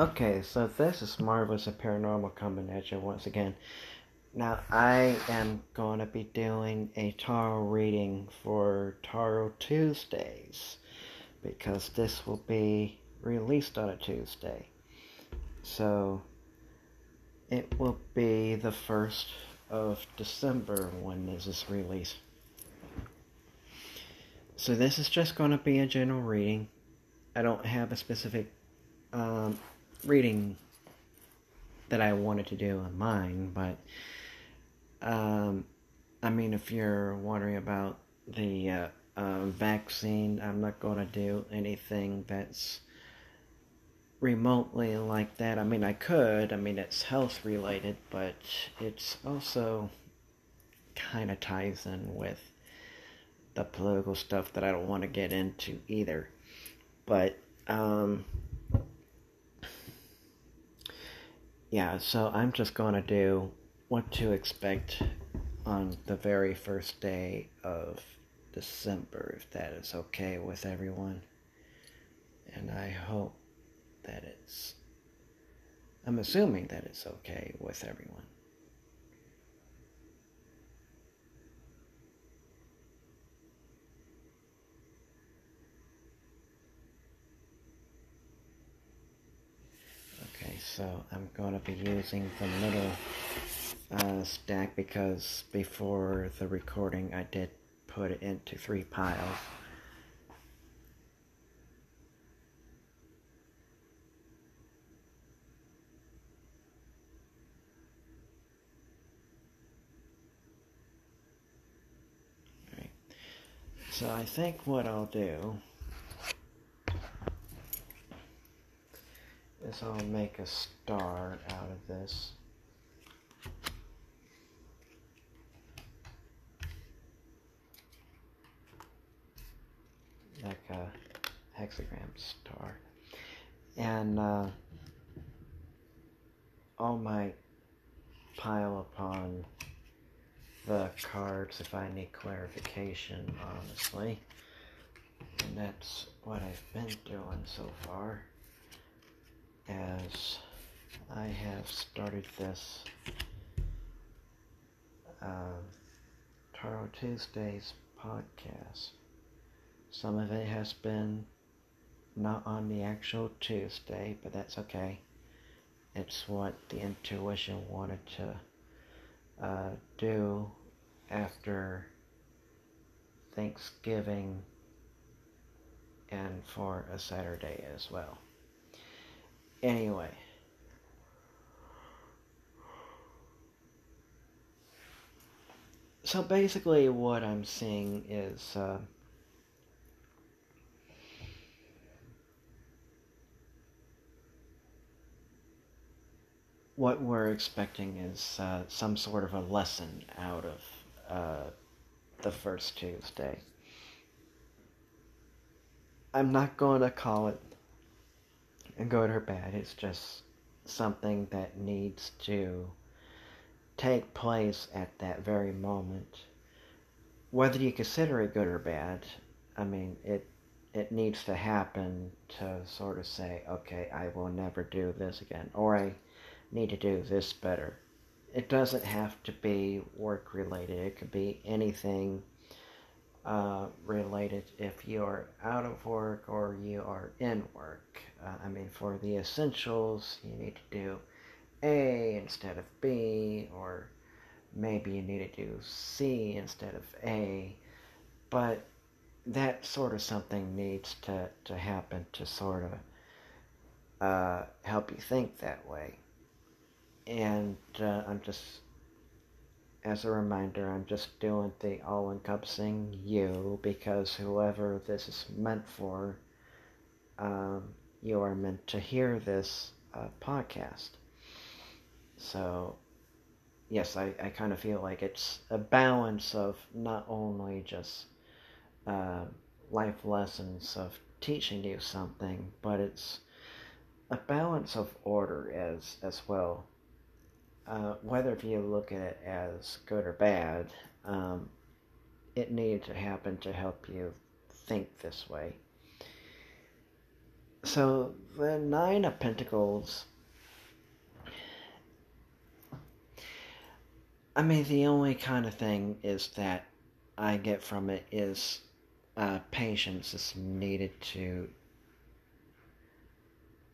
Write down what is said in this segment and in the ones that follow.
Okay, so this is Marvelous and Paranormal Combination once again. Now, I am going to be doing a tarot reading for Tarot Tuesdays because this will be released on a Tuesday. So, it will be the 1st of December when this is released. So, this is just going to be a general reading. I don't have a specific um, reading that I wanted to do in mine, but um, I mean, if you're wondering about the uh, uh, vaccine, I'm not going to do anything that's remotely like that. I mean, I could. I mean, it's health related, but it's also kind of ties in with the political stuff that I don't want to get into either. But um, yeah, so I'm just going to do what to expect on the very first day of December, if that is okay with everyone. And I hope that it's. I'm assuming that it's okay with everyone. So I'm going to be using the middle uh, stack because before the recording I did put it into three piles. So I think what I'll do I'll make a star out of this. Like a hexagram star. And uh, all my pile upon the cards if I need clarification, honestly. And that's what I've been doing so far as I have started this uh, Tarot Tuesdays podcast. Some of it has been not on the actual Tuesday, but that's okay. It's what the intuition wanted to uh, do after Thanksgiving and for a Saturday as well. Anyway. So basically, what I'm seeing is uh, what we're expecting is uh, some sort of a lesson out of uh, the first Tuesday. I'm not going to call it good or bad. It's just something that needs to take place at that very moment. Whether you consider it good or bad, I mean, it it needs to happen to sort of say, okay, I will never do this again, or I need to do this better. It doesn't have to be work related. It could be anything uh, related if you are out of work or you are in work. Uh, I mean, for the essentials, you need to do A instead of B, or maybe you need to do C instead of A. But that sort of something needs to, to happen to sort of uh, help you think that way. And uh, I'm just as a reminder, I'm just doing the all encompassing you because whoever this is meant for, um, you are meant to hear this uh, podcast. So, yes, I, I kind of feel like it's a balance of not only just uh, life lessons of teaching you something, but it's a balance of order as as well uh, whether if you look at it as good or bad, um, it needed to happen to help you think this way. so the Nine of Pentacles. I mean, the only kind of thing is that I get from it is uh, patience is needed to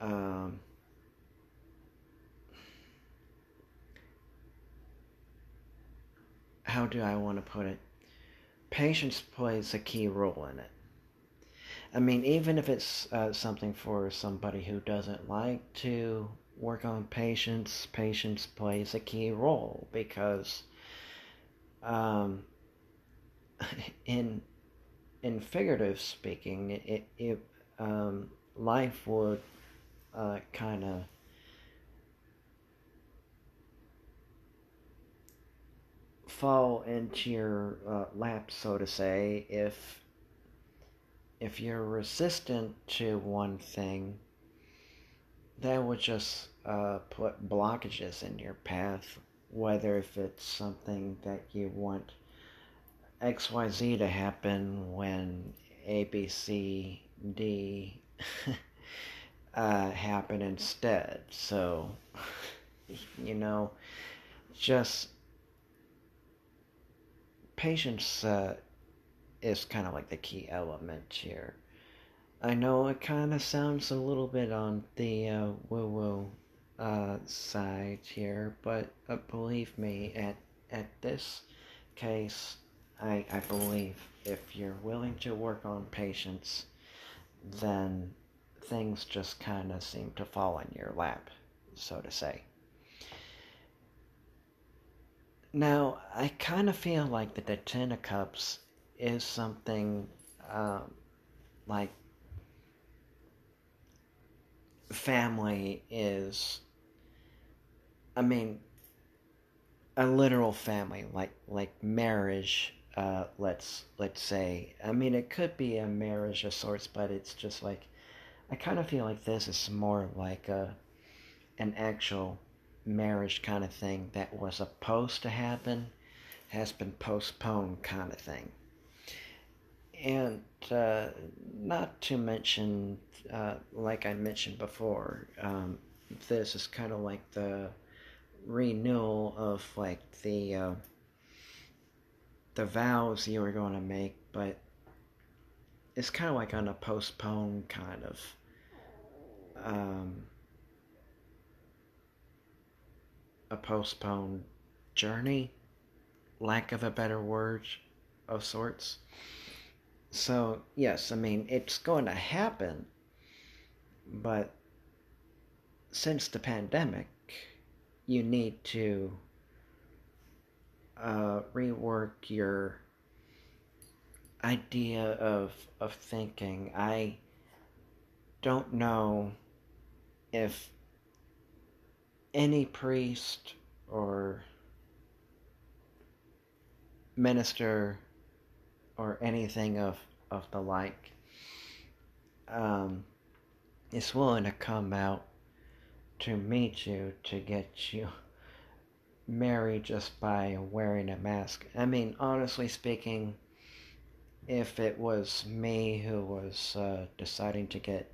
um, how do I want to put it? Patience plays a key role in it. I mean, even if it's uh, something for somebody who doesn't like to work on patience, patience plays a key role because um, in in figurative speaking, it, it um, life would uh, kind of fall into your uh, lap, so to say, if if you're resistant to one thing, that would just uh, put blockages in your path, whether if it's something that you want XYZ to happen when A, B, C, D uh, happen instead. So, you know, just patience uh, is kind of like the key element here. I know it kind of sounds a little bit on the uh, woo woo uh, side here, but uh, believe me, at at this case, I I believe if you're willing to work on patience, then things just kind of seem to fall in your lap, so to say. Now, I kind of feel like that the Ten of Cups is something um, like family is. I mean, a literal family, like like marriage. Uh, let's let's say. I mean, it could be a marriage of sorts, but it's just like I kind of feel like this is more like a an actual marriage kind of thing that was supposed to happen has been postponed kind of thing. And uh, not to mention, uh, like I mentioned before, um, this is kind of like the renewal of like the uh, the vows you were going to make, but it's kind of like on a postponed kind of um, a postponed journey, lack of a better word of sorts. So, yes, I mean, it's going to happen, but since the pandemic, you need to uh, rework your idea of of thinking. I don't know if any priest or minister or anything of, of the like um, is willing to come out to meet you to get you married just by wearing a mask. I mean, honestly speaking, if it was me who was uh, deciding to get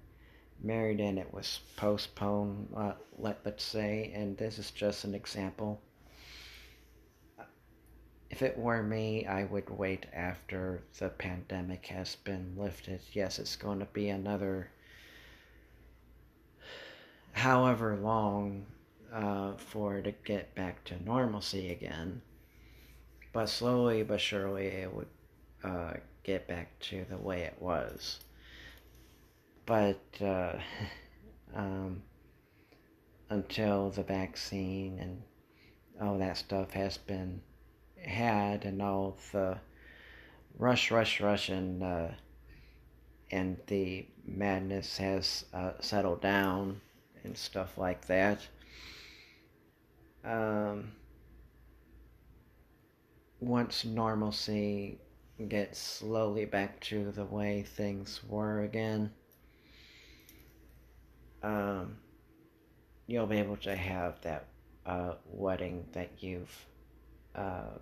married and it was postponed, uh, let, let's say, and this is just an example. If it were me, I would wait after the pandemic has been lifted. Yes, it's going to be another however long uh, for to get back to normalcy again. But slowly but surely it would uh, get back to the way it was but uh, um, until the vaccine and all that stuff has been had and all the rush, rush, rush, and uh, and the madness has uh, settled down and stuff like that. Um, once normalcy gets slowly back to the way things were again um, you'll be able to have that uh, wedding that you've uh,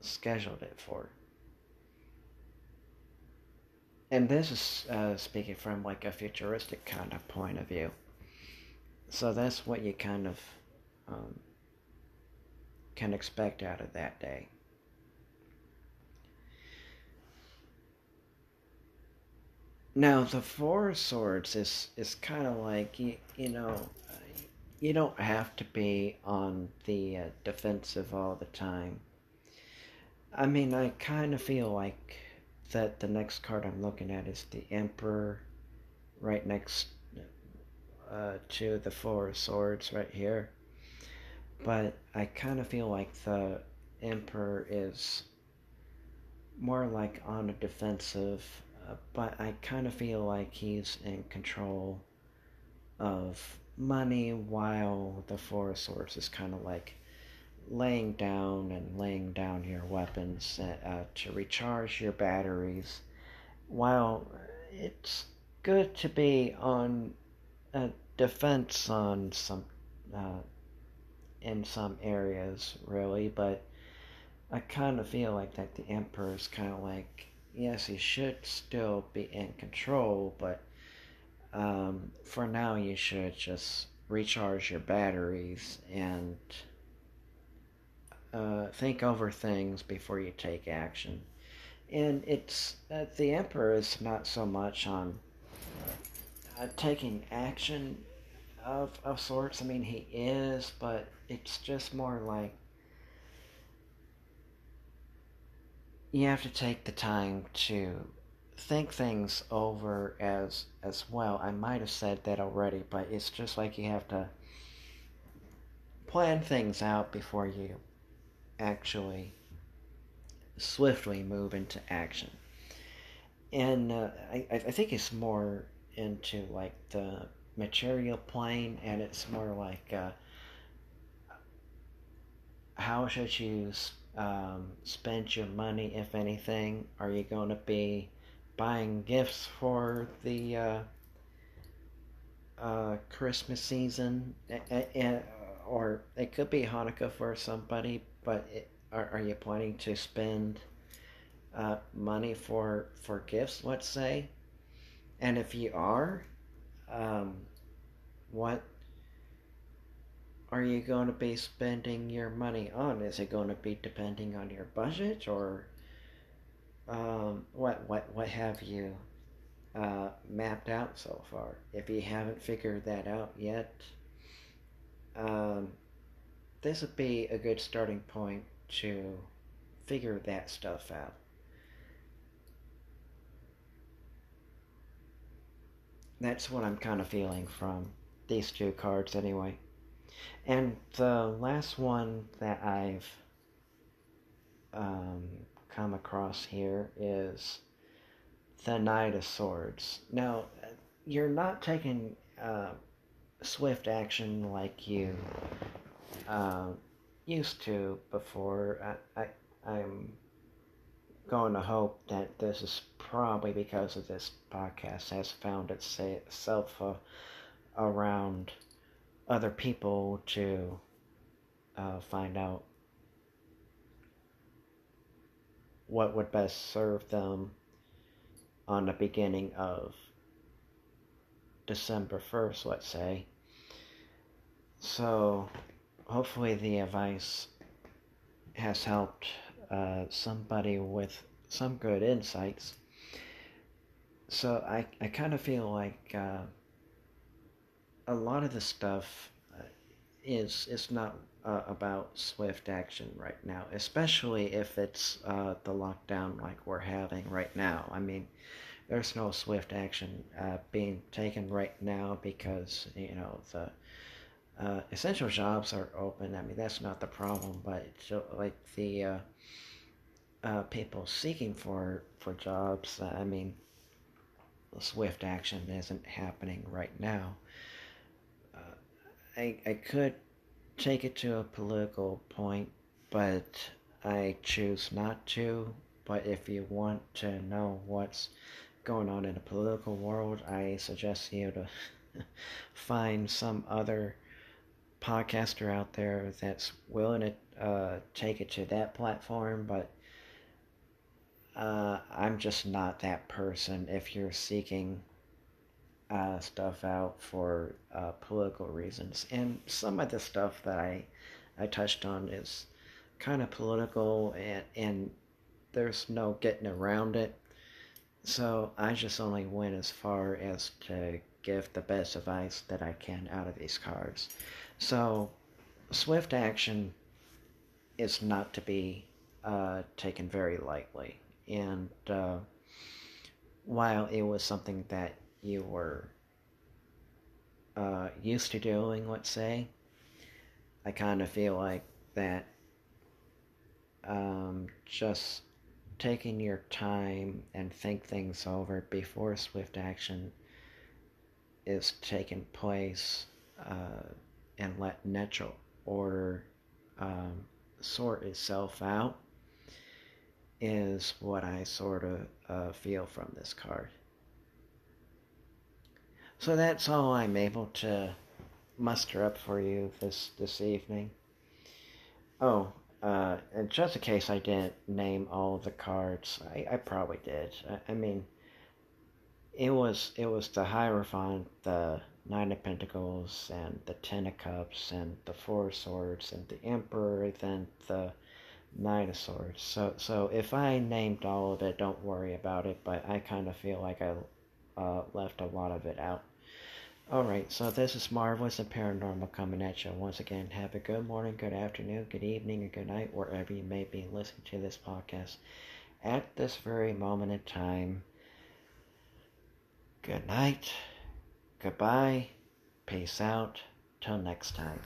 scheduled it for. and this is uh, speaking from like a futuristic kind of point of view. So that's what you kind of um, can expect out of that day. Now the Four of Swords is is kind of like you you know you don't have to be on the uh, defensive all the time. I mean, I kind of feel like that the next card I'm looking at is the Emperor, right next uh, to the Four of Swords right here. But I kind of feel like the Emperor is more like on a defensive but I kind of feel like he's in control of money while the Four of Swords is kind of like laying down and laying down your weapons uh, to recharge your batteries. While it's good to be on a defense on some uh, in some areas, really, but I kind of feel like that the Emperor is kind of like yes, he should still be in control, but um, for now, you should just recharge your batteries and uh, think over things before you take action. And it's uh, the Emperor is not so much on uh, taking action of, of sorts. I mean, he is, but it's just more like you have to take the time to think things over as as well. I might have said that already, but it's just like you have to plan things out before you actually swiftly move into action. And uh, I, I think it's more into like the material plane, and it's more like uh, how should you um, spend your money, if anything? Are you going to be buying gifts for the uh, uh, Christmas season? or it could be Hanukkah for somebody, but it, are, are you planning to spend uh, money for, for gifts, let's say? And if you are, um, what are you going to be spending your money on? Is it going to be depending on your budget or um, what what what have you uh, mapped out so far? If you haven't figured that out yet, um, this would be a good starting point to figure that stuff out. That's what I'm kind of feeling from these two cards, anyway. And the last one that I've um, come across here is the Knight of Swords. Now, you're not taking uh, swift action like you uh, used to before. I, I, I'm going to hope that this is probably because of this podcast has found itself uh, around other people to uh, find out what would best serve them on the beginning of December 1st, let's say. So, hopefully, the advice has helped uh, somebody with some good insights. So, I, I kind of feel like. Uh, a lot of the stuff uh, is is not uh, about swift action right now, especially if it's uh, the lockdown like we're having right now. I mean, there's no swift action uh, being taken right now because you know the uh, essential jobs are open. I mean, that's not the problem, but like the uh, people seeking for for jobs, I mean, swift action isn't happening right now. I, I could take it to a political point, but I choose not to. But if you want to know what's going on in the political world, I suggest you to find some other podcaster out there that's willing to uh, take it to that platform. But uh, I'm just not that person if you're seeking uh, stuff out for uh, political reasons. And some of the stuff that I, I touched on is kind of political and, and there's no getting around it. So I just only went as far as to give the best advice that I can out of these cards. So swift action is not to be uh, taken very lightly. And uh, while it was something that you were uh, used to doing, let's say, I kind of feel like that um, just taking your time and think things over before swift action is taking place uh, and let natural order um, sort itself out is what I sort of uh, feel from this card. So that's all I'm able to muster up for you this this evening. Oh, uh, and just in case I didn't name all the cards, I, I probably did. I, I, mean, it was it was the Hierophant, the Nine of Pentacles, and the Ten of Cups, and the Four of Swords, and the Emperor, then the Knight of Swords. So so if I named all of it, don't worry about it. But I kind of feel like I uh, left a lot of it out. Alright, so this is Marvelous and Paranormal coming at you once again. Have a good morning, good afternoon, good evening, or good night, wherever you may be listening to this podcast at this very moment in time. Good night, goodbye, peace out, till next time.